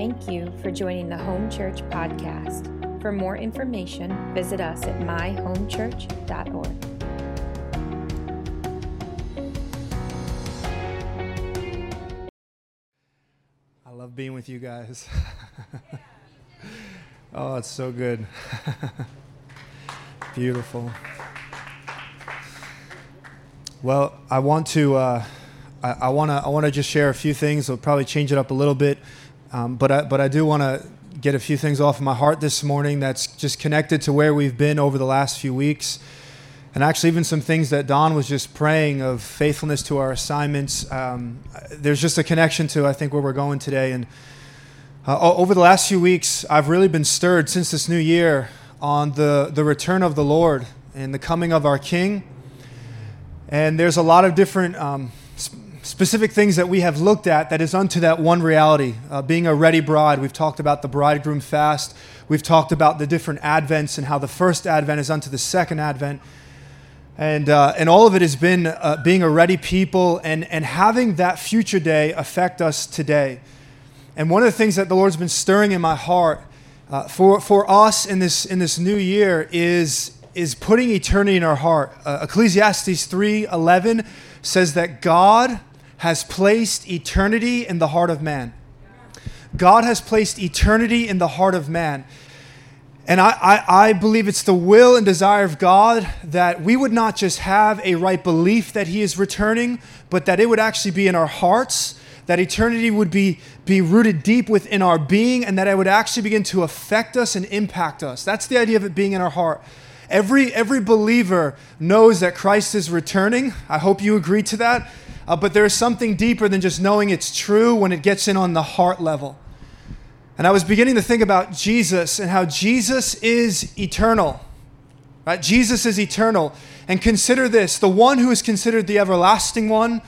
Thank you for joining the Home Church podcast. For more information, visit us at myhomechurch.org. I love being with you guys. oh, it's so good. Beautiful. Well, I want to. Uh, I, want to. I want to just share a few things. I'll probably change it up a little bit, um, but I, but I do want to get a few things off my heart this morning. That's just connected to where we've been over the last few weeks, and actually even some things that Don was just praying of faithfulness to our assignments. Um, there's just a connection to I think where we're going today. And uh, over the last few weeks, I've really been stirred since this new year on the the return of the Lord and the coming of our King. And there's a lot of different um, specific things that we have looked at that is unto that one reality, uh, being a ready bride. We've talked about the bridegroom fast. We've talked about the different advents and how the first advent is unto the second advent. And, uh, and all of it has been uh, being a ready people and, and having that future day affect us today. And one of the things that the Lord's been stirring in my heart uh, for, for us in this, in this new year is, is putting eternity in our heart. Uh, Ecclesiastes 3:11 says that God has placed eternity in the heart of man. God has placed eternity in the heart of man. And I, I, I, believe it's the will and desire of God that we would not just have a right belief that He is returning, but that it would actually be in our hearts, that eternity would be, be rooted deep within our being, and that it would actually begin to affect us and impact us. That's the idea of it being in our heart. Every, every believer knows that Christ is returning. I hope you agree to that. Uh, but there is something deeper than just knowing it's true when it gets in on the heart level. And I was beginning to think about Jesus and how Jesus is eternal. Right? Jesus is eternal. And consider this the one who is considered the everlasting one,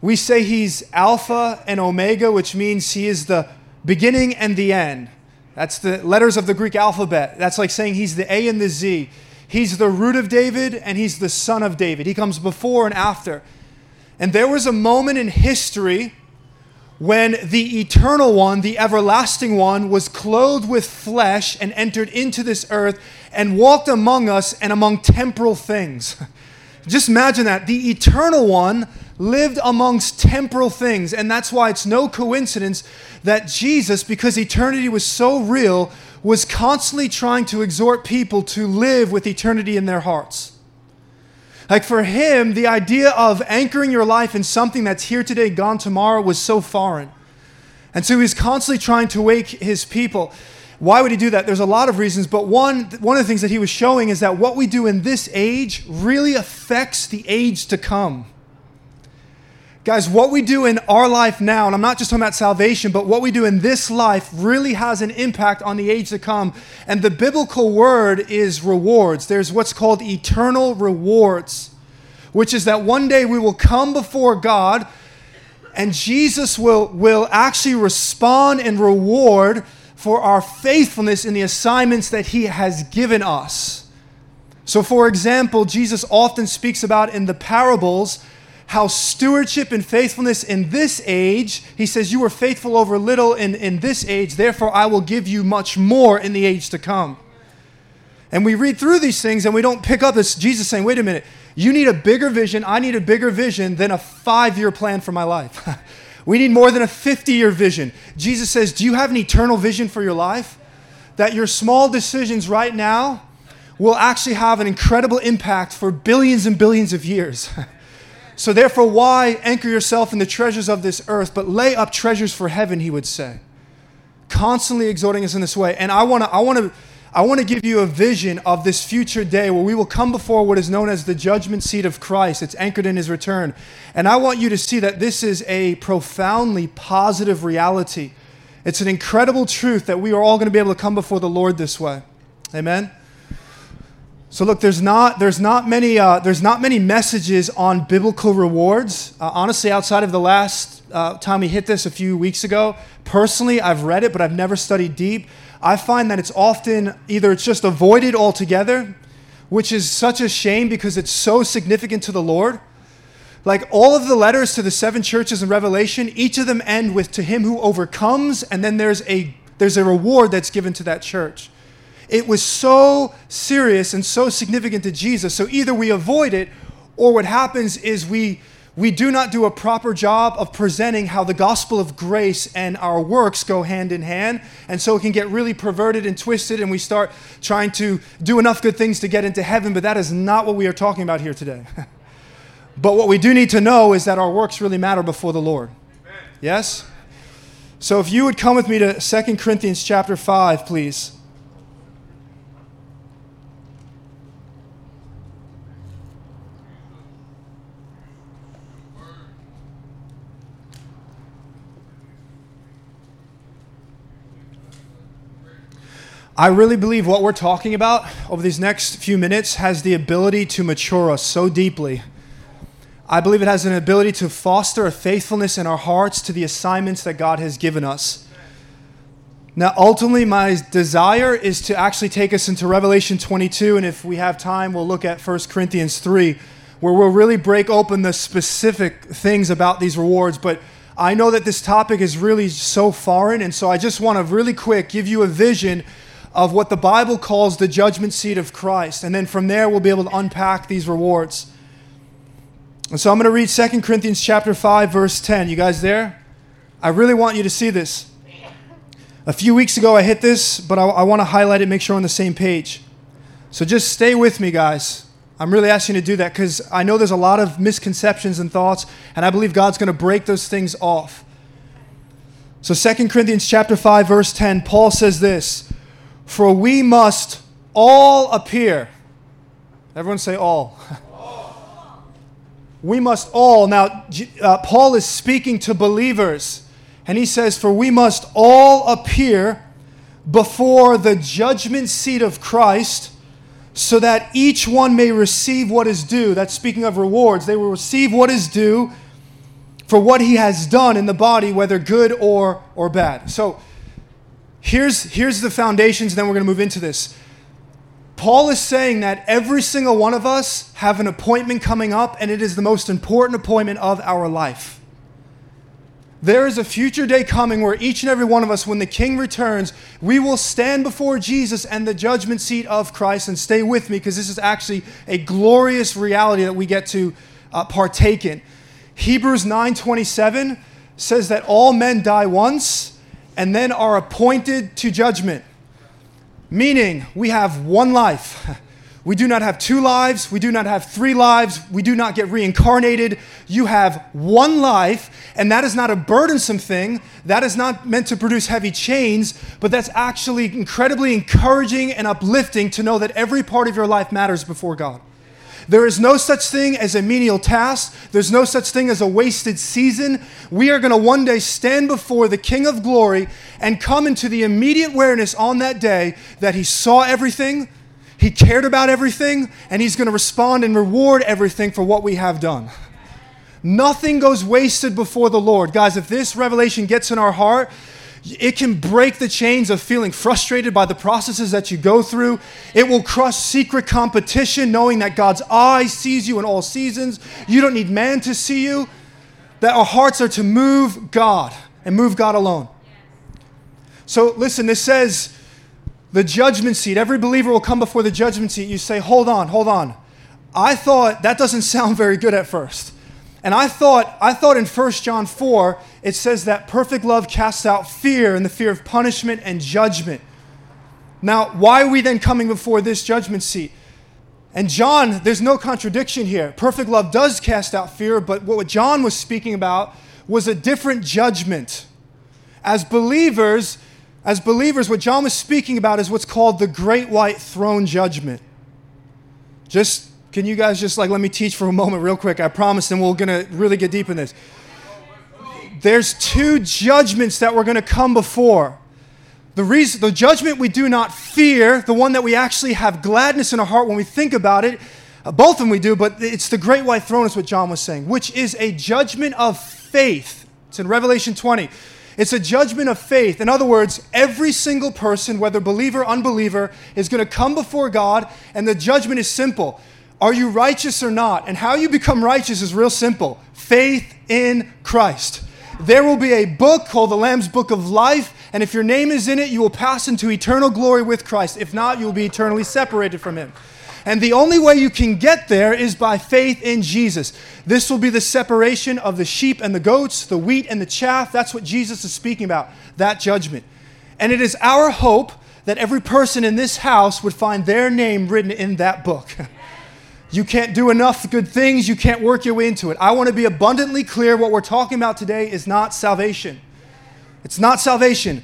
we say he's Alpha and Omega, which means he is the beginning and the end. That's the letters of the Greek alphabet. That's like saying he's the A and the Z. He's the root of David and he's the son of David. He comes before and after. And there was a moment in history when the eternal one, the everlasting one, was clothed with flesh and entered into this earth and walked among us and among temporal things. Just imagine that. The eternal one lived amongst temporal things. And that's why it's no coincidence that Jesus, because eternity was so real, was constantly trying to exhort people to live with eternity in their hearts. Like for him, the idea of anchoring your life in something that's here today, gone tomorrow was so foreign. And so he's constantly trying to wake his people. Why would he do that? There's a lot of reasons, but one, one of the things that he was showing is that what we do in this age really affects the age to come. Guys, what we do in our life now, and I'm not just talking about salvation, but what we do in this life really has an impact on the age to come. And the biblical word is rewards. There's what's called eternal rewards, which is that one day we will come before God and Jesus will, will actually respond and reward for our faithfulness in the assignments that he has given us. So, for example, Jesus often speaks about in the parables how stewardship and faithfulness in this age, he says, You were faithful over little in, in this age, therefore I will give you much more in the age to come. And we read through these things and we don't pick up this Jesus saying, Wait a minute, you need a bigger vision, I need a bigger vision than a five year plan for my life. we need more than a 50 year vision. Jesus says, Do you have an eternal vision for your life? That your small decisions right now will actually have an incredible impact for billions and billions of years. So therefore, why anchor yourself in the treasures of this earth, but lay up treasures for heaven, he would say. Constantly exhorting us in this way. And I want to I want to I want to give you a vision of this future day where we will come before what is known as the judgment seat of Christ. It's anchored in his return. And I want you to see that this is a profoundly positive reality. It's an incredible truth that we are all going to be able to come before the Lord this way. Amen. So look, there's not there's not many uh, there's not many messages on biblical rewards. Uh, honestly, outside of the last uh, time we hit this a few weeks ago, personally, I've read it, but I've never studied deep. I find that it's often either it's just avoided altogether, which is such a shame because it's so significant to the Lord. Like all of the letters to the seven churches in Revelation, each of them end with to him who overcomes, and then there's a there's a reward that's given to that church. It was so serious and so significant to Jesus. So either we avoid it, or what happens is we we do not do a proper job of presenting how the gospel of grace and our works go hand in hand. And so it can get really perverted and twisted, and we start trying to do enough good things to get into heaven. But that is not what we are talking about here today. But what we do need to know is that our works really matter before the Lord. Yes? So if you would come with me to 2 Corinthians chapter 5, please. I really believe what we're talking about over these next few minutes has the ability to mature us so deeply I believe it has an ability to foster a faithfulness in our hearts to the assignments that God has given us. Now, ultimately, my desire is to actually take us into Revelation 22, and if we have time, we'll look at 1 Corinthians 3, where we'll really break open the specific things about these rewards. But I know that this topic is really so foreign, and so I just want to really quick give you a vision of what the Bible calls the judgment seat of Christ. And then from there, we'll be able to unpack these rewards. And so I'm going to read 2 Corinthians chapter 5 verse 10. You guys there? I really want you to see this. A few weeks ago I hit this, but I, I want to highlight it, make sure we're on the same page. So just stay with me, guys. I'm really asking you to do that because I know there's a lot of misconceptions and thoughts, and I believe God's going to break those things off. So 2 Corinthians chapter 5 verse 10, Paul says this, "For we must all appear." Everyone say all. we must all, now, uh, Paul is speaking to believers, and he says, For we must all appear before the judgment seat of Christ, so that each one may receive what is due. That's speaking of rewards. They will receive what is due for what he has done in the body, whether good or, or bad. So here's, here's the foundations, and then we're going to move into this. Paul is saying that every single one of us have an appointment coming up, and it is the most important appointment of our life. There is a future day coming where each and every one of us, when the King returns, we will stand before Jesus and the judgment seat of Christ. And stay with me because this is actually a glorious reality that we get to uh, partake in. Hebrews 9:27 says that all men die once and then are appointed to judgment. Meaning, we have one life. We do not have two lives. We do not have three lives. We do not get reincarnated. You have one life, and that is not a burdensome thing. That is not meant to produce heavy chains, but that's actually incredibly encouraging and uplifting to know that every part of your life matters before God. There is no such thing as a menial task. There's no such thing as a wasted season. We are going to one day stand before the King of glory and come into the immediate awareness on that day that He saw everything, He cared about everything, and He's going to respond and reward everything for what we have done. Nothing goes wasted before the Lord. Guys, if this revelation gets in our heart, it can break the chains of feeling frustrated by the processes that you go through. It will crush secret competition, knowing that God's eye sees you in all seasons. You don't need man to see you. That our hearts are to move God and move God alone. So, listen, this says the judgment seat. Every believer will come before the judgment seat. You say, hold on, hold on. I thought that doesn't sound very good at first. And I thought, I thought in 1 John 4, it says that perfect love casts out fear and the fear of punishment and judgment. Now, why are we then coming before this judgment seat? And John, there's no contradiction here. Perfect love does cast out fear, but what John was speaking about was a different judgment. As believers, as believers, what John was speaking about is what's called the great white throne judgment. Just can you guys just like let me teach for a moment, real quick? I promise, and we're gonna really get deep in this. There's two judgments that we're gonna come before. The reason, the judgment we do not fear, the one that we actually have gladness in our heart when we think about it, uh, both of them we do, but it's the great white throne, is what John was saying, which is a judgment of faith. It's in Revelation 20. It's a judgment of faith. In other words, every single person, whether believer or unbeliever, is going to come before God, and the judgment is simple. Are you righteous or not? And how you become righteous is real simple faith in Christ. There will be a book called the Lamb's Book of Life, and if your name is in it, you will pass into eternal glory with Christ. If not, you will be eternally separated from Him. And the only way you can get there is by faith in Jesus. This will be the separation of the sheep and the goats, the wheat and the chaff. That's what Jesus is speaking about, that judgment. And it is our hope that every person in this house would find their name written in that book. You can't do enough good things. You can't work your way into it. I want to be abundantly clear what we're talking about today is not salvation. It's not salvation.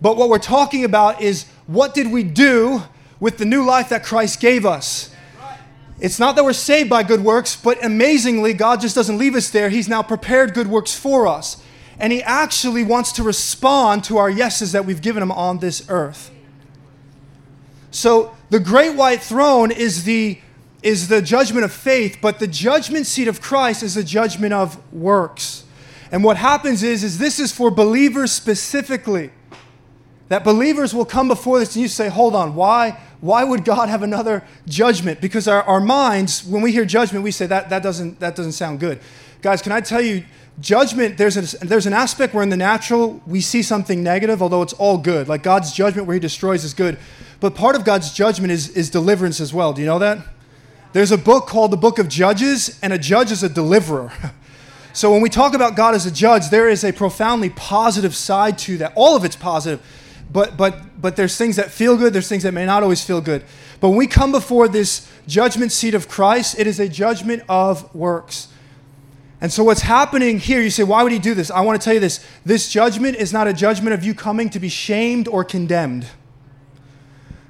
But what we're talking about is what did we do with the new life that Christ gave us? It's not that we're saved by good works, but amazingly, God just doesn't leave us there. He's now prepared good works for us. And He actually wants to respond to our yeses that we've given Him on this earth. So, the great white throne is the is the judgment of faith, but the judgment seat of Christ is the judgment of works. And what happens is, is this is for believers specifically. That believers will come before this and you say, hold on, why, why would God have another judgment? Because our, our minds, when we hear judgment, we say that, that, doesn't, that doesn't sound good. Guys, can I tell you, judgment, there's, a, there's an aspect where in the natural we see something negative, although it's all good. Like God's judgment where he destroys is good. But part of God's judgment is, is deliverance as well. Do you know that? There's a book called the Book of Judges, and a judge is a deliverer. so when we talk about God as a judge, there is a profoundly positive side to that. All of it's positive, but but but there's things that feel good, there's things that may not always feel good. But when we come before this judgment seat of Christ, it is a judgment of works. And so, what's happening here, you say, why would he do this? I want to tell you this this judgment is not a judgment of you coming to be shamed or condemned.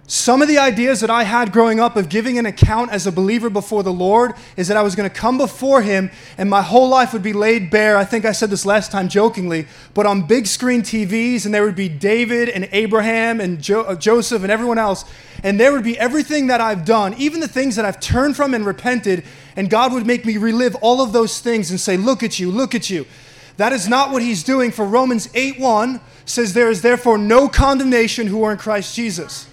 Some of the ideas that I had growing up of giving an account as a believer before the Lord is that I was going to come before Him and my whole life would be laid bare. I think I said this last time jokingly, but on big screen TVs, and there would be David and Abraham and jo- uh, Joseph and everyone else, and there would be everything that I've done, even the things that I've turned from and repented, and God would make me relive all of those things and say, Look at you, look at you. That is not what He's doing, for Romans 8 1 says, There is therefore no condemnation who are in Christ Jesus.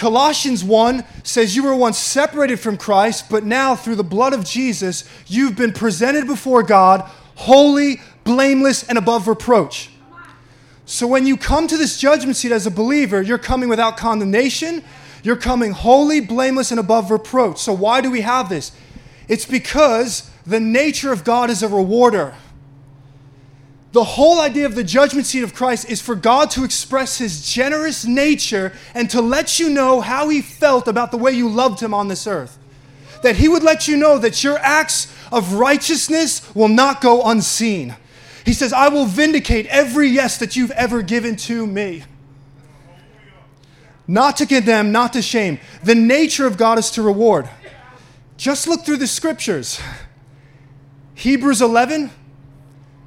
Colossians 1 says you were once separated from Christ, but now through the blood of Jesus, you've been presented before God holy, blameless, and above reproach. So when you come to this judgment seat as a believer, you're coming without condemnation, you're coming holy, blameless, and above reproach. So why do we have this? It's because the nature of God is a rewarder. The whole idea of the judgment seat of Christ is for God to express his generous nature and to let you know how he felt about the way you loved him on this earth. That he would let you know that your acts of righteousness will not go unseen. He says, I will vindicate every yes that you've ever given to me. Not to condemn, not to shame. The nature of God is to reward. Just look through the scriptures. Hebrews 11,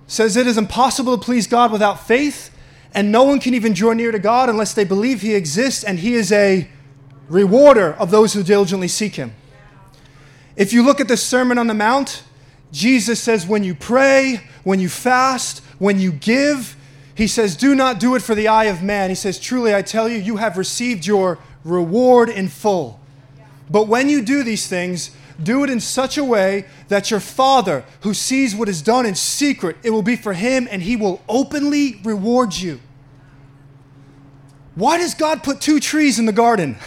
says it is impossible to please God without faith, and no one can even draw near to God unless they believe He exists and He is a rewarder of those who diligently seek Him. If you look at the Sermon on the Mount, Jesus says, when you pray, when you fast, when you give, He says, do not do it for the eye of man. He says, truly, I tell you, you have received your reward in full. But when you do these things, do it in such a way that your Father, who sees what is done in secret, it will be for him and he will openly reward you. Why does God put two trees in the garden?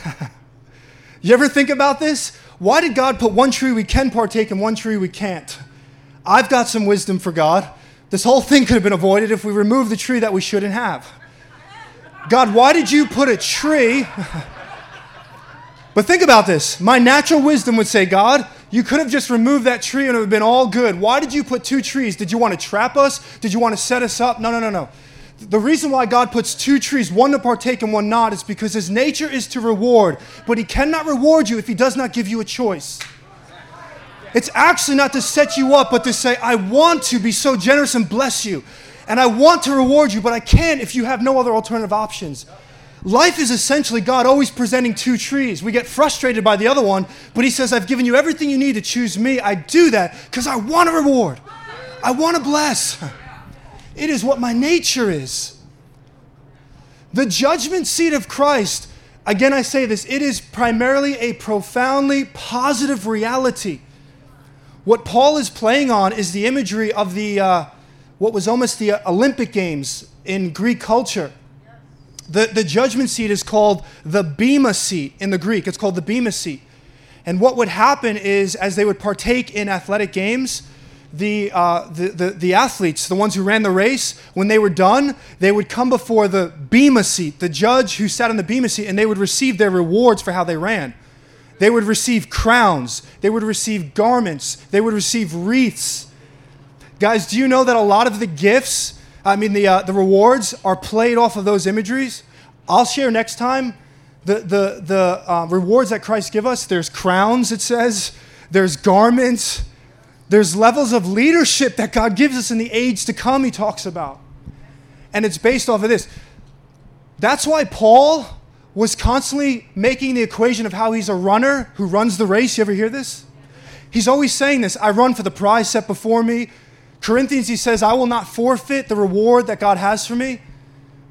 you ever think about this? Why did God put one tree we can partake and one tree we can't? I've got some wisdom for God. This whole thing could have been avoided if we removed the tree that we shouldn't have. God, why did you put a tree? But think about this. My natural wisdom would say, God, you could have just removed that tree and it would have been all good. Why did you put two trees? Did you want to trap us? Did you want to set us up? No, no, no, no. The reason why God puts two trees, one to partake and one not, is because his nature is to reward, but he cannot reward you if he does not give you a choice. It's actually not to set you up, but to say, I want to be so generous and bless you. And I want to reward you, but I can't if you have no other alternative options. Life is essentially God always presenting two trees. We get frustrated by the other one, but He says, I've given you everything you need to choose me. I do that because I want a reward, I want to bless. It is what my nature is. The judgment seat of Christ Again, I say this it is primarily a profoundly positive reality. What Paul is playing on is the imagery of the, uh, what was almost the Olympic Games in Greek culture. The, the judgment seat is called the Bema seat in the Greek. It's called the Bema seat. And what would happen is, as they would partake in athletic games, the, uh, the, the, the, athletes, the ones who ran the race, when they were done, they would come before the Bema seat, the judge who sat on the Bema seat, and they would receive their rewards for how they ran. They would receive crowns, they would receive garments, they would receive wreaths. Guys, do you know that a lot of the gifts, I mean, the, uh, the rewards are played off of those imageries? I'll share next time the, the, the uh, rewards that Christ give us. There's crowns, it says, there's garments there's levels of leadership that God gives us in the age to come, he talks about. And it's based off of this. That's why Paul was constantly making the equation of how he's a runner who runs the race. You ever hear this? He's always saying this I run for the prize set before me. Corinthians, he says, I will not forfeit the reward that God has for me.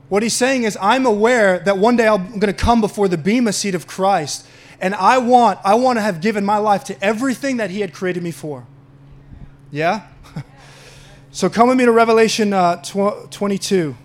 What he's saying is, I'm aware that one day I'm going to come before the bema seat of Christ, and I want, I want to have given my life to everything that he had created me for. Yeah? so come with me to Revelation uh, tw- 22.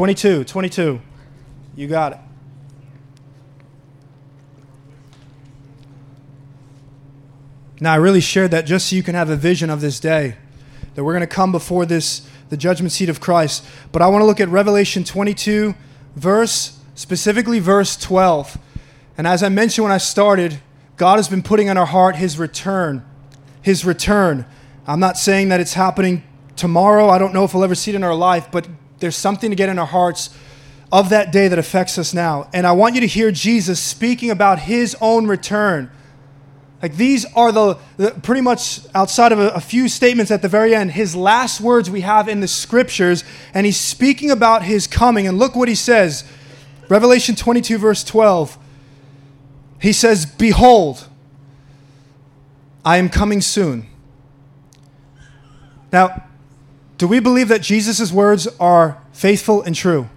22, 22. You got it. Now, I really shared that just so you can have a vision of this day, that we're going to come before this, the judgment seat of Christ. But I want to look at Revelation 22, verse, specifically verse 12. And as I mentioned when I started, God has been putting on our heart his return. His return. I'm not saying that it's happening tomorrow. I don't know if we'll ever see it in our life, but there's something to get in our hearts of that day that affects us now. And I want you to hear Jesus speaking about his own return like these are the, the pretty much outside of a, a, few statements at the very end, his last words we have in the scriptures, and he's speaking about his coming. And look what he says Revelation 22, verse 12. He says, Behold, I am coming soon. Now, do we believe that Jesus' words are faithful and true?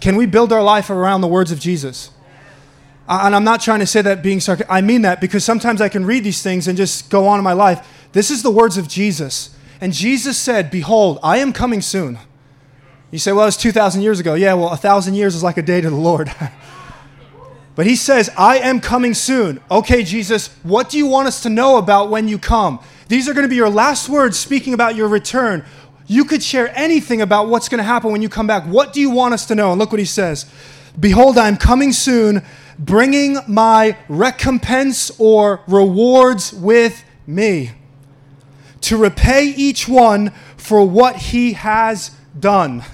Can we build our life around the words of Jesus? and I'm not trying to say that being sarcastic. I mean that because sometimes I can read these things and just go on in my life. This is the words of Jesus. And Jesus said, Behold, I am coming soon. You say, well, it's 2,000 years ago. Yeah, well, a 1,000 years is like a day to the Lord. but he says, I am coming soon. Okay, Jesus, what do you want us to know about when you come? These are going to be your last words speaking about your return. You could share anything about what's going to happen when you come back. What do you want us to know? And look what he says Behold, I am coming soon bringing my recompense or rewards with me to repay each one for what he has done.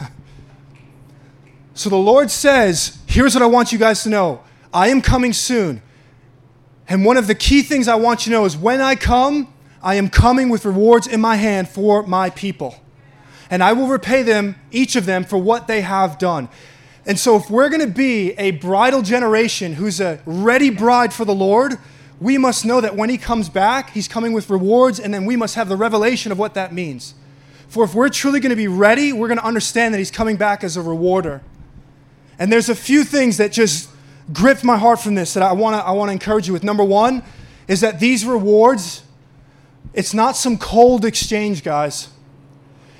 So the Lord says, Here's what I want you guys to know I am coming soon. And one of the key things I want you to know is when I come, I am coming with rewards in my hand for my people. And I will repay them, each of them, for what they have done. And so, if we're going to be a bridal generation who's a ready bride for the Lord, we must know that when He comes back, He's coming with rewards, and then we must have the revelation of what that means. For if we're truly going to be ready, we're going to understand that He's coming back as a rewarder. And there's a few things that just gripped my heart from this that I want to I want to encourage you with. Number one is that these rewards, it's not some cold exchange, guys.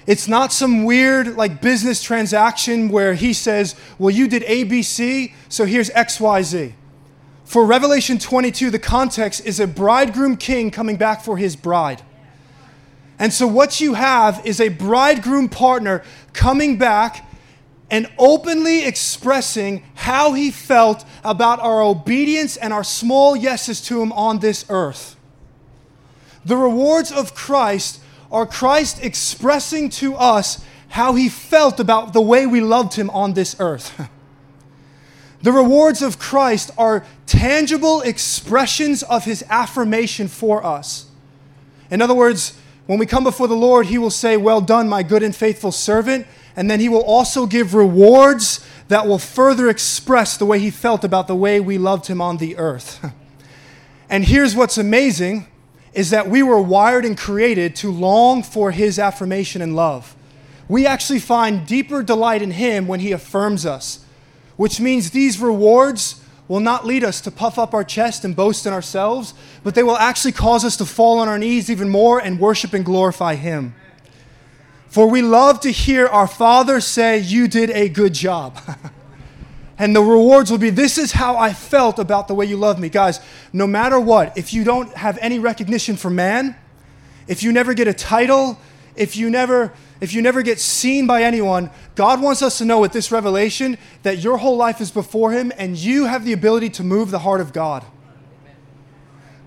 It's not some weird like business transaction where he says, "Well, you did ABC, so here's XYZ." For Revelation 22, the context is a bridegroom king coming back for his bride. And so what you have is a bridegroom partner coming back and openly expressing how he felt about our obedience and our small yeses to him on this earth. The rewards of Christ are Christ expressing to us how he felt about the way we loved him on this earth. the rewards of Christ are tangible expressions of his affirmation for us. In other words, when we come before the Lord, he will say, Well done, my good and faithful servant. And then he will also give rewards that will further express the way he felt about the way we loved him on the earth. and here's what's amazing is that we were wired and created to long for his affirmation and love. We actually find deeper delight in him when he affirms us, which means these rewards will not lead us to puff up our chest and boast in ourselves, but they will actually cause us to fall on our knees even more and worship and glorify him. For we love to hear our Father say, You did a good job. and the rewards will be, This is how I felt about the way you love me. Guys, no matter what, if you don't have any recognition for man, if you never get a title, if you never if you never get seen by anyone, God wants us to know with this revelation that your whole life is before Him and you have the ability to move the heart of God.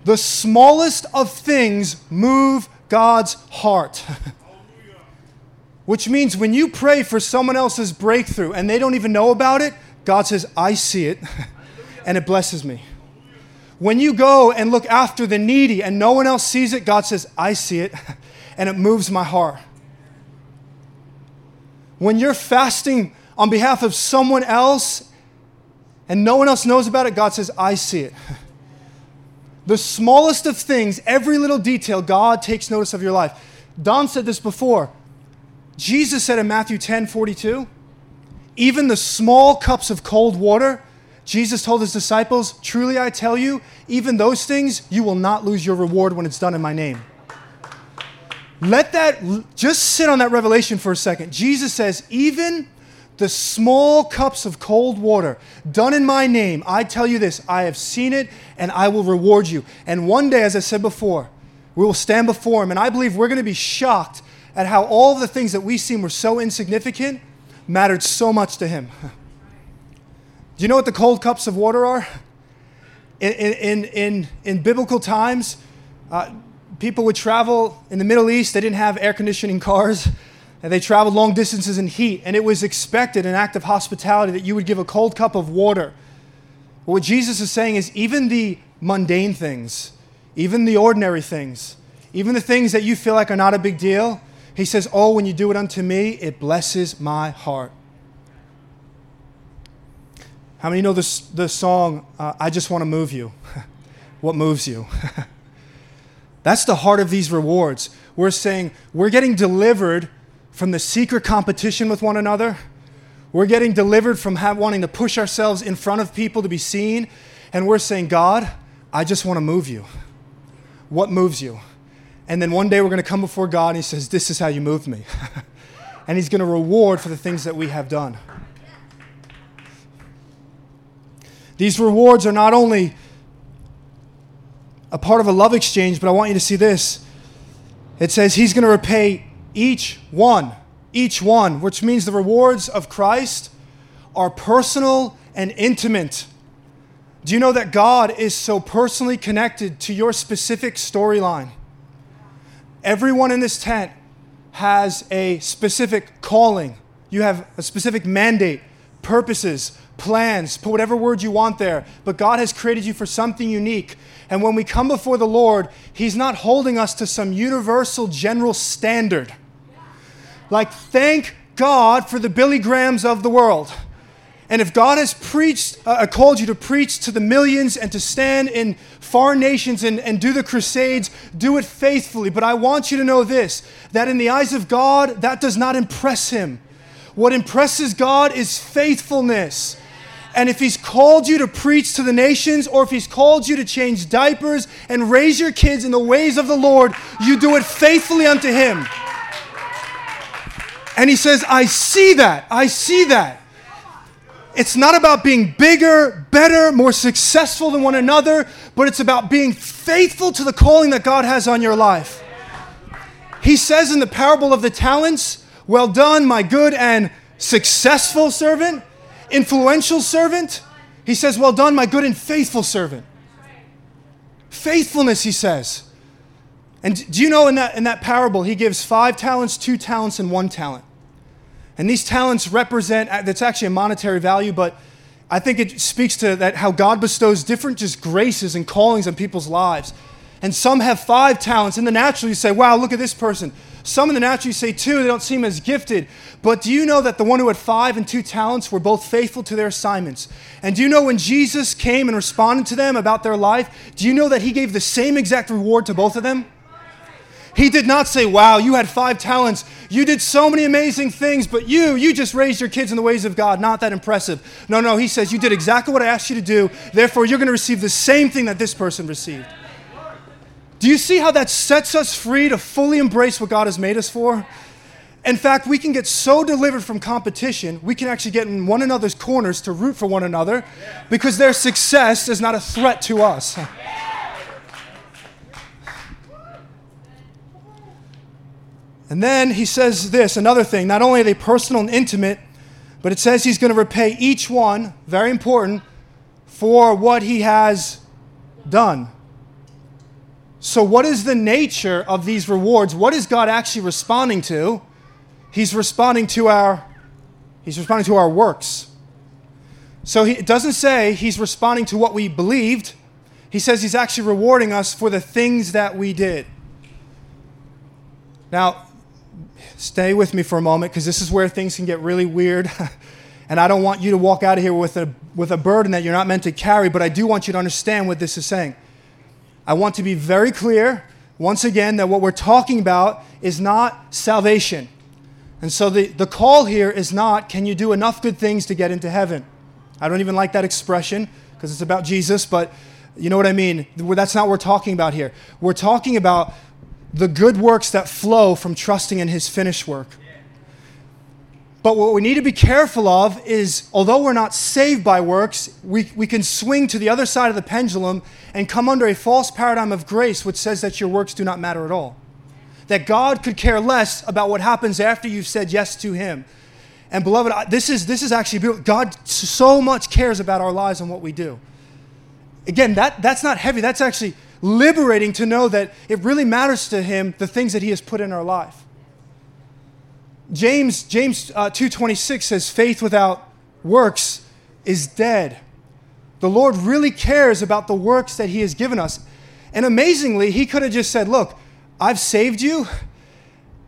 The smallest of things move God's heart. Which means when you pray for someone else's breakthrough and they don't even know about it, God says, I see it, and it blesses me. When you go and look after the needy and no one else sees it, God says, I see it, and it moves my heart. When you're fasting on behalf of someone else and no one else knows about it, God says, I see it. The smallest of things, every little detail, God takes notice of your life. Don said this before. Jesus said in Matthew 10 42, even the small cups of cold water, Jesus told his disciples, Truly I tell you, even those things, you will not lose your reward when it's done in my name. Let that just sit on that revelation for a second. Jesus says, Even the small cups of cold water done in my name, I tell you this, I have seen it and I will reward you. And one day, as I said before, we will stand before him. And I believe we're going to be shocked at how all the things that we seem were so insignificant mattered so much to him. Do you know what the cold cups of water are? In, in, in, in biblical times, uh, people would travel in the Middle East, they didn't have air conditioning cars, and they traveled long distances in heat, and it was expected, an act of hospitality, that you would give a cold cup of water. But what Jesus is saying is even the mundane things, even the ordinary things, even the things that you feel like are not a big deal, he says, Oh, when you do it unto me, it blesses my heart. How many know this, the song, uh, I Just Want to Move You? what moves you? That's the heart of these rewards. We're saying we're getting delivered from the secret competition with one another. We're getting delivered from have, wanting to push ourselves in front of people to be seen. And we're saying, God, I just want to move you. What moves you? And then one day we're going to come before God and He says, This is how you moved me. and He's going to reward for the things that we have done. These rewards are not only a part of a love exchange, but I want you to see this. It says He's going to repay each one, each one, which means the rewards of Christ are personal and intimate. Do you know that God is so personally connected to your specific storyline? Everyone in this tent has a specific calling. You have a specific mandate, purposes, plans, put whatever word you want there. But God has created you for something unique. And when we come before the Lord, He's not holding us to some universal general standard. Like, thank God for the Billy Grahams of the world. And if God has preached, uh, uh, called you to preach to the millions and to stand in foreign nations and, and do the crusades, do it faithfully. But I want you to know this that in the eyes of God, that does not impress Him. What impresses God is faithfulness. And if He's called you to preach to the nations, or if He's called you to change diapers and raise your kids in the ways of the Lord, you do it faithfully unto Him. And He says, I see that. I see that. It's not about being bigger, better, more successful than one another, but it's about being faithful to the calling that God has on your life. He says in the parable of the talents, Well done, my good and successful servant, influential servant. He says, Well done, my good and faithful servant. Faithfulness, he says. And do you know in that, in that parable, he gives five talents, two talents, and one talent. And these talents represent, uh, that's actually a monetary value, but I think it speaks to that how God bestows different just graces and callings on people's lives. And some have five talents. In the natural, you say, wow, look at this person. Some in the natural, you say two, they don't seem as gifted. But do you know that the one who had five and two talents were both faithful to their assignments? And do you know when Jesus came and responded to them about their life, do you know that he gave the same exact reward to both of them? He did not say, Wow, you had five talents. You did so many amazing things, but you, you just raised your kids in the ways of God. Not that impressive. No, no, he says, You did exactly what I asked you to do. Therefore, you're going to receive the same thing that this person received. Do you see how that sets us free to fully embrace what God has made us for? In fact, we can get so delivered from competition, we can actually get in one another's corners to root for one another because their success is not a threat to us. And then he says this another thing not only are they personal and intimate, but it says he's going to repay each one, very important, for what he has done. So, what is the nature of these rewards? What is God actually responding to? He's responding to our He's responding to our works. So he, it doesn't say he's responding to what we believed. He says he's actually rewarding us for the things that we did. Now, stay with me for a moment because this is where things can get really weird. and I don't want you to walk out of here with a, with a burden that you're not meant to carry, but I do want you to understand what this is saying. I want to be very clear, once again, that what we're talking about is not salvation. And so the, the call here is not, can you do enough good things to get into heaven? I don't even like that expression because it's about Jesus, but you know what I mean? That's not what we're talking about here. We're talking about the good works that flow from trusting in his finished work. But what we need to be careful of is, although we're not saved by works, we, we can swing to the other side of the pendulum and come under a false paradigm of grace, which says that your works do not matter at all. That God could care less about what happens after you've said yes to Him. And beloved, this is, this is actually, God so much cares about our lives and what we do. Again, that, that's not heavy. That's actually liberating to know that it really matters to Him the things that He has put in our life. James, James uh, 2.26 says, faith without works is dead. The Lord really cares about the works that He has given us. And amazingly, He could have just said, Look, I've saved you,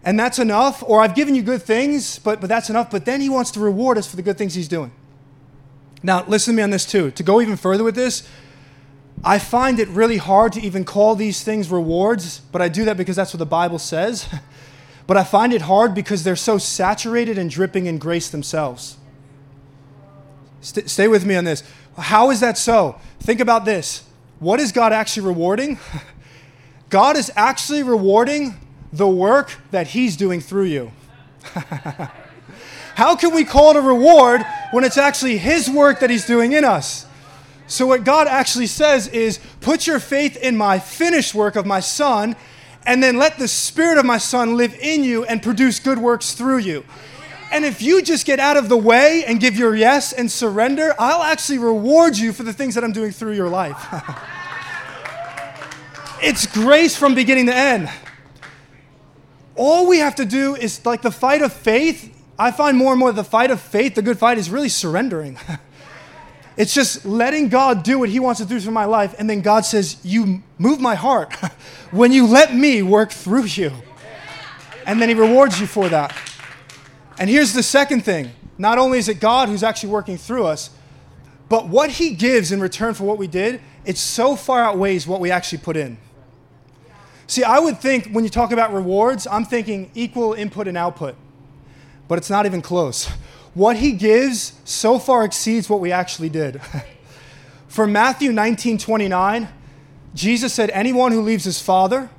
and that's enough, or I've given you good things, but, but that's enough. But then He wants to reward us for the good things He's doing. Now, listen to me on this too. To go even further with this, I find it really hard to even call these things rewards, but I do that because that's what the Bible says. but I find it hard because they're so saturated and dripping in grace themselves. St- stay with me on this. How is that so? Think about this. What is God actually rewarding? God is actually rewarding the work that He's doing through you. How can we call it a reward when it's actually His work that He's doing in us? So, what God actually says is, put your faith in my finished work of my Son, and then let the Spirit of my Son live in you and produce good works through you. And if you just get out of the way and give your yes and surrender, I'll actually reward you for the things that I'm doing through your life. it's grace from beginning to end. All we have to do is like the fight of faith. I find more and more the fight of faith, the good fight, is really surrendering. it's just letting God do what He wants to do through my life. And then God says, You move my heart when you let me work through you. And then He rewards you for that. And here's the second thing not only is it God who's actually working through us, but what He gives in return for what we did, it so far outweighs what we actually put in. See, I would think when you talk about rewards, I'm thinking equal input and output, but it's not even close. What He gives so far exceeds what we actually did. For Matthew 19 29, Jesus said, Anyone who leaves his father,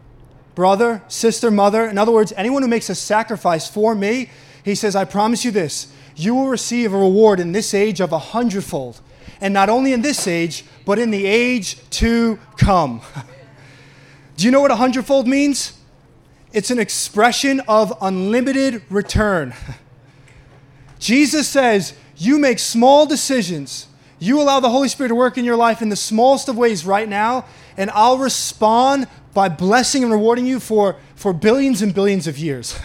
brother, sister, mother, in other words, anyone who makes a sacrifice for me, he says, I promise you this you will receive a reward in this age of a hundredfold. And not only in this age, but in the age to come. Do you know what a hundredfold means? It's an expression of unlimited return. Jesus says, You make small decisions. You allow the Holy Spirit to work in your life in the smallest of ways right now, and I'll respond by blessing and rewarding you for, for billions and billions of years.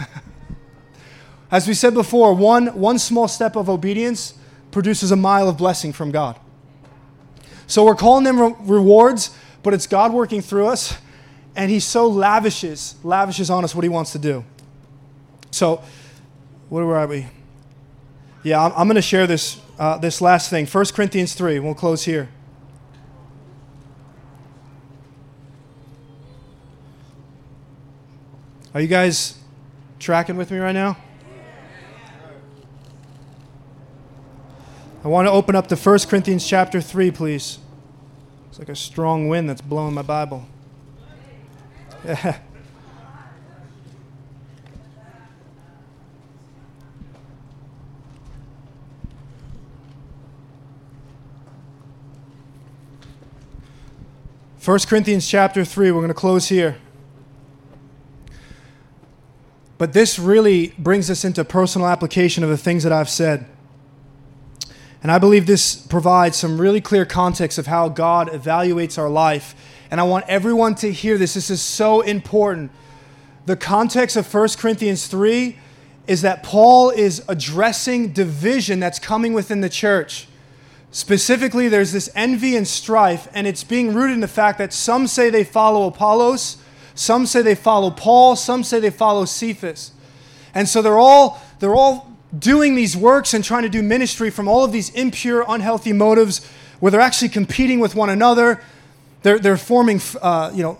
As we said before, one, one small step of obedience produces a mile of blessing from God. So we're calling them re- rewards, but it's God working through us. and he so lavishes, lavishes on us what he wants to do. So, where are we? Yeah, I'm, I'm going to share this, uh, this last thing. 1 Corinthians 3. We'll close here. Are you guys tracking with me right now? I want to open up to 1 Corinthians chapter 3, please. It's like a strong wind that's blowing my Bible. Yeah. First Corinthians chapter 3, we're going to close here. But this really brings us into personal application of the things that I've said. And I believe this provides some really clear context of how God evaluates our life. And I want everyone to hear this. This is so important. The context of 1 Corinthians 3 is that Paul is addressing division that's coming within the church. Specifically, there's this envy and strife, and it's being rooted in the fact that some say they follow Apollos, some say they follow Paul, some say they follow Cephas. And so they're all, they're all doing these works and trying to do ministry from all of these impure, unhealthy motives where they're actually competing with one another. They're, they're forming uh, you know,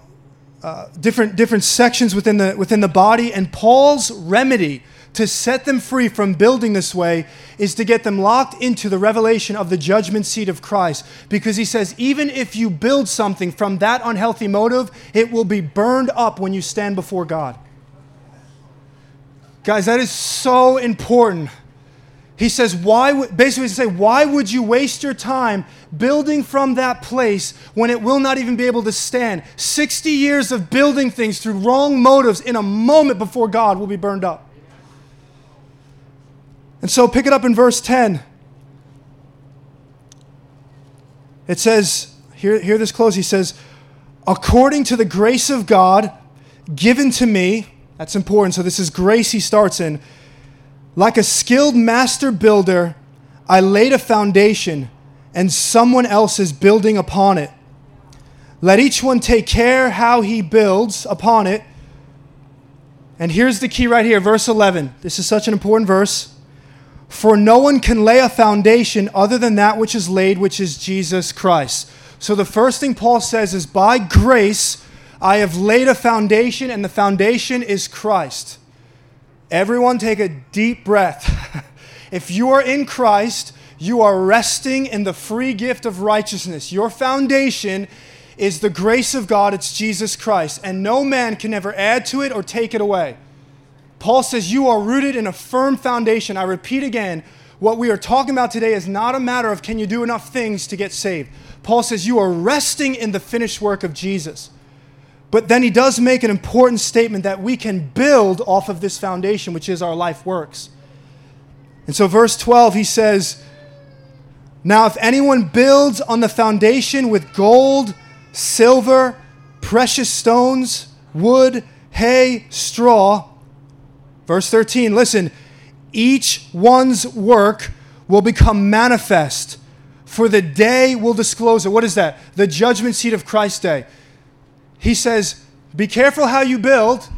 uh, different, different sections within the, within the body. And Paul's remedy to set them free from building this way is to get them locked into the revelation of the judgment seat of Christ. Because he says, even if you build something from that unhealthy motive, it will be burned up when you stand before God. Guys, that is so important. He says, why, basically, say, why would you waste your time building from that place when it will not even be able to stand? 60 years of building things through wrong motives in a moment before God will be burned up. And so pick it up in verse 10. It says, hear, hear this close. He says, according to the grace of God given to me, that's important. So this is grace he starts in. Like a skilled master builder, I laid a foundation, and someone else is building upon it. Let each one take care how he builds upon it. And here's the key right here, verse 11. This is such an important verse. For no one can lay a foundation other than that which is laid, which is Jesus Christ. So the first thing Paul says is, By grace I have laid a foundation, and the foundation is Christ. Everyone take a deep breath. if you are in Christ, you are resting in the free gift of righteousness. Your foundation is the grace of God, it's Jesus Christ, and no man can ever add to it or take it away. Paul says, You are rooted in a firm foundation. I repeat again, what we are talking about today is not a matter of can you do enough things to get saved. Paul says, You are resting in the finished work of Jesus. But then he does make an important statement that we can build off of this foundation, which is our life works. And so, verse 12, he says, Now, if anyone builds on the foundation with gold, silver, precious stones, wood, hay, straw, Verse 13, listen, each one's work will become manifest, for the day will disclose it. What is that? The judgment seat of Christ's day. He says, Be careful how you build,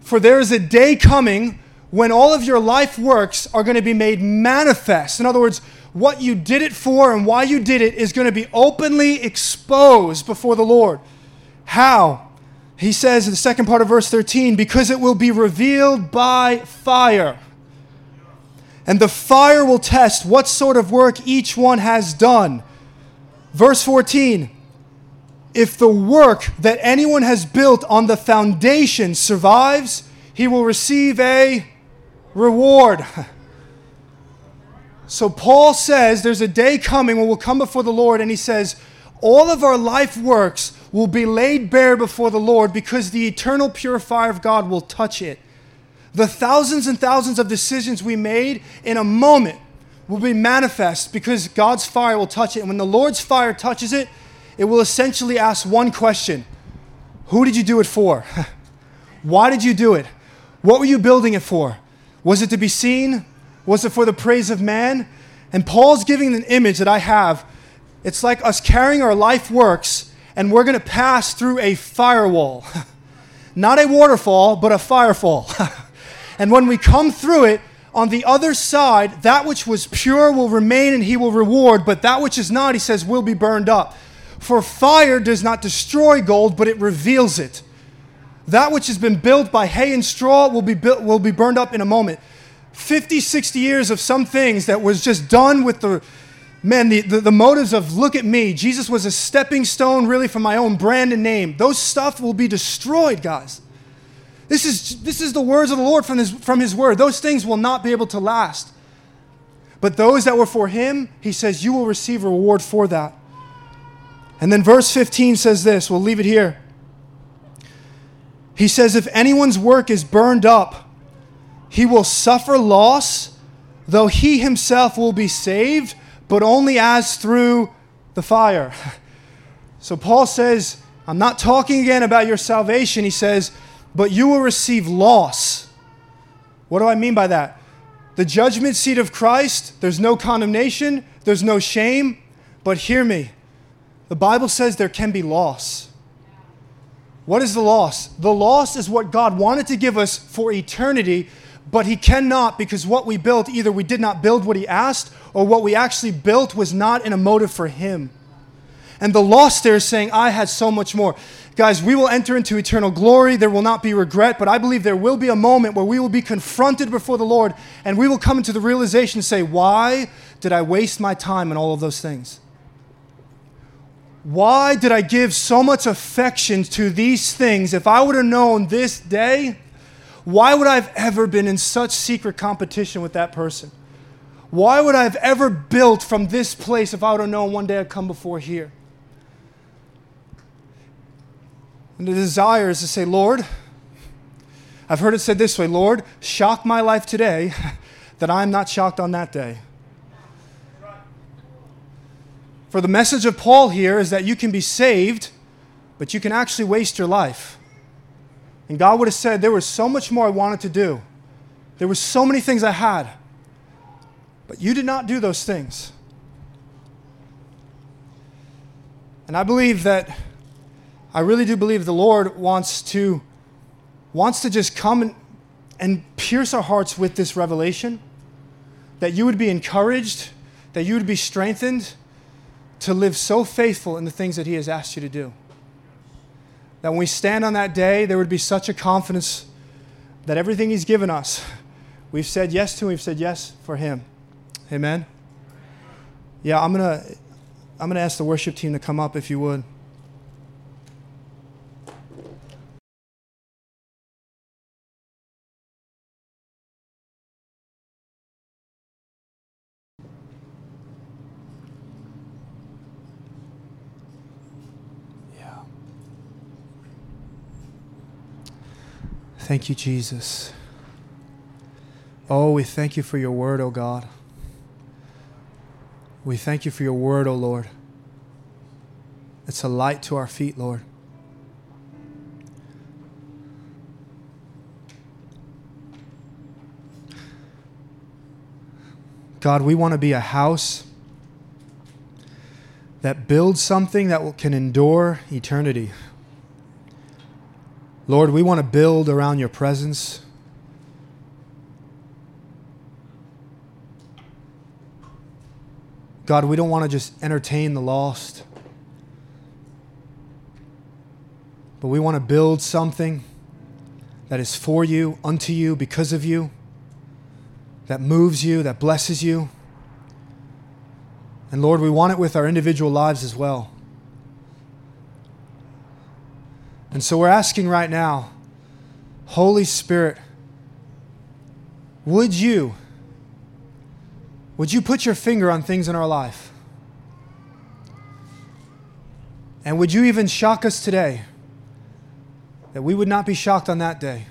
for there is a day coming when all of your life works are going to be made manifest. In other words, what you did it for and why you did it is going to be openly exposed before the Lord. How? He says in the second part of verse 13, because it will be revealed by fire. And the fire will test what sort of work each one has done. Verse 14, if the work that anyone has built on the foundation survives, he will receive a reward. So Paul says there's a day coming when we'll come before the Lord, and he says, all of our life works will be laid bare before the Lord because the eternal purifier of God will touch it. The thousands and thousands of decisions we made in a moment will be manifest because God's fire will touch it. And when the Lord's fire touches it, it will essentially ask one question Who did you do it for? Why did you do it? What were you building it for? Was it to be seen? Was it for the praise of man? And Paul's giving an image that I have. It's like us carrying our life works and we're going to pass through a firewall. not a waterfall, but a firefall. and when we come through it, on the other side, that which was pure will remain and he will reward, but that which is not, he says, will be burned up. For fire does not destroy gold, but it reveals it. That which has been built by hay and straw will be, built, will be burned up in a moment. 50, 60 years of some things that was just done with the, man, the, the, the, motives of look at me. Jesus was a stepping stone really for my own brand and name. Those stuff will be destroyed, guys. This is, this is the words of the Lord from his, from his word. Those things will not be able to last. But those that were for him, he says, you will receive a reward for that. And then verse 15 says this. We'll leave it here. He says, if anyone's work is burned up, he will suffer loss, though he himself will be saved, but only as through the fire. So Paul says, I'm not talking again about your salvation. He says, but you will receive loss. What do I mean by that? The judgment seat of Christ, there's no condemnation, there's no shame, but hear me. The Bible says there can be loss. What is the loss? The loss is what God wanted to give us for eternity, but He cannot because what we built, either we did not build what He asked, or what we actually built was not in a motive for Him. And the lost there is saying, I had so much more. Guys, we will enter into eternal glory. There will not be regret, but I believe there will be a moment where we will be confronted before the Lord and we will come into the realization and say, Why did I waste my time in all of those things? Why did I give so much affection to these things? If I would have known this day, why would I have ever been in such secret competition with that person? Why would I have ever built from this place if I would have known one day I'd come before here? And the desire is to say, Lord, I've heard it said this way Lord, shock my life today that I'm not shocked on that day. For the message of Paul here is that you can be saved, but you can actually waste your life. And God would have said, There was so much more I wanted to do. There were so many things I had. But you did not do those things. And I believe that I really do believe the Lord wants to wants to just come and, and pierce our hearts with this revelation that you would be encouraged, that you would be strengthened to live so faithful in the things that he has asked you to do. That when we stand on that day, there would be such a confidence that everything he's given us, we've said yes to, we've said yes for him. Amen. Yeah, I'm going to I'm going to ask the worship team to come up if you would. Thank you, Jesus. Oh, we thank you for your word, O oh God. We thank you for your word, O oh Lord. It's a light to our feet, Lord. God, we want to be a house that builds something that can endure eternity. Lord, we want to build around your presence. God, we don't want to just entertain the lost, but we want to build something that is for you, unto you, because of you, that moves you, that blesses you. And Lord, we want it with our individual lives as well. And so we're asking right now, Holy Spirit, would you would you put your finger on things in our life? And would you even shock us today that we would not be shocked on that day?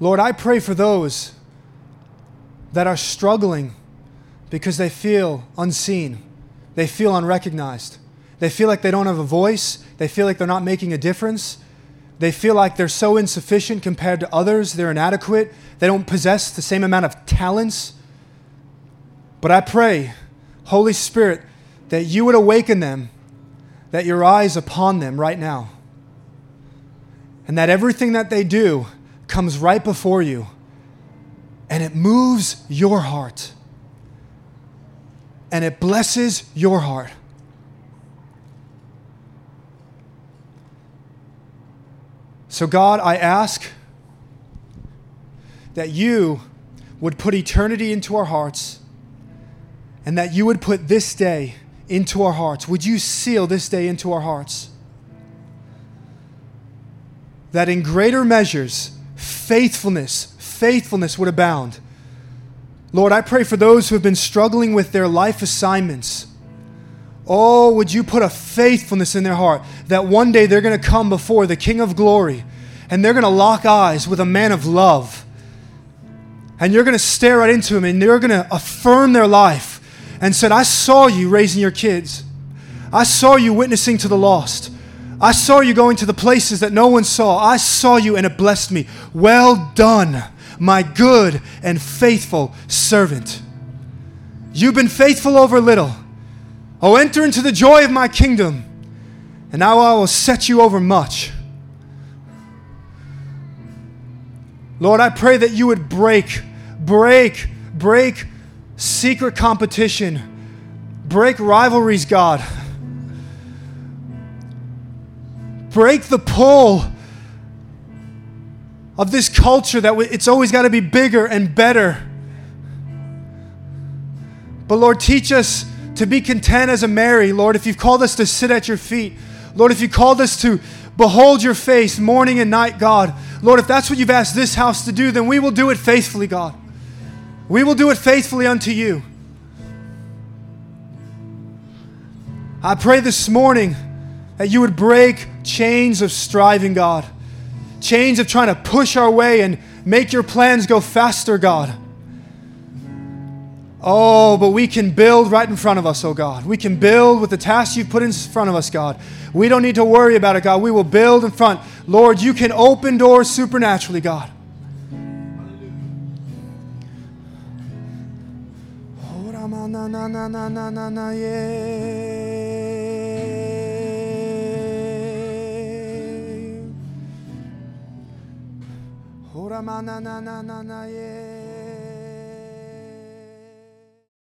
Lord, I pray for those that are struggling because they feel unseen, they feel unrecognized. They feel like they don't have a voice. They feel like they're not making a difference. They feel like they're so insufficient compared to others. They're inadequate. They don't possess the same amount of talents. But I pray, Holy Spirit, that you would awaken them, that your eyes upon them right now. and that everything that they do comes right before you and it moves your heart and it blesses your heart. So, God, I ask that you would put eternity into our hearts and that you would put this day into our hearts. Would you seal this day into our hearts? That in greater measures, faithfulness, faithfulness would abound. Lord, I pray for those who have been struggling with their life assignments. Oh, would you put a faithfulness in their heart that one day they're going to come before the King of glory and they're going to lock eyes with a man of love. And you're going to stare right into him and they're going to affirm their life and said, I saw you raising your kids. I saw you witnessing to the lost. I saw you going to the places that no one saw. I saw you and it blessed me. Well done, my good and faithful servant. You've been faithful over little. Oh, enter into the joy of my kingdom, and now I will set you over much. Lord, I pray that you would break, break, break secret competition, break rivalries, God. Break the pull of this culture that it's always got to be bigger and better. But Lord, teach us to be content as a Mary. Lord, if you've called us to sit at your feet, Lord, if you called us to behold your face morning and night, God, Lord, if that's what you've asked this house to do, then we will do it faithfully, God. We will do it faithfully unto you. I pray this morning that you would break chains of striving, God. Chains of trying to push our way and make your plans go faster, God. Oh, but we can build right in front of us, oh God. We can build with the tasks you've put in front of us, God. We don't need to worry about it, God. We will build in front. Lord, you can open doors supernaturally, God. Ora ma na na na na na yeah.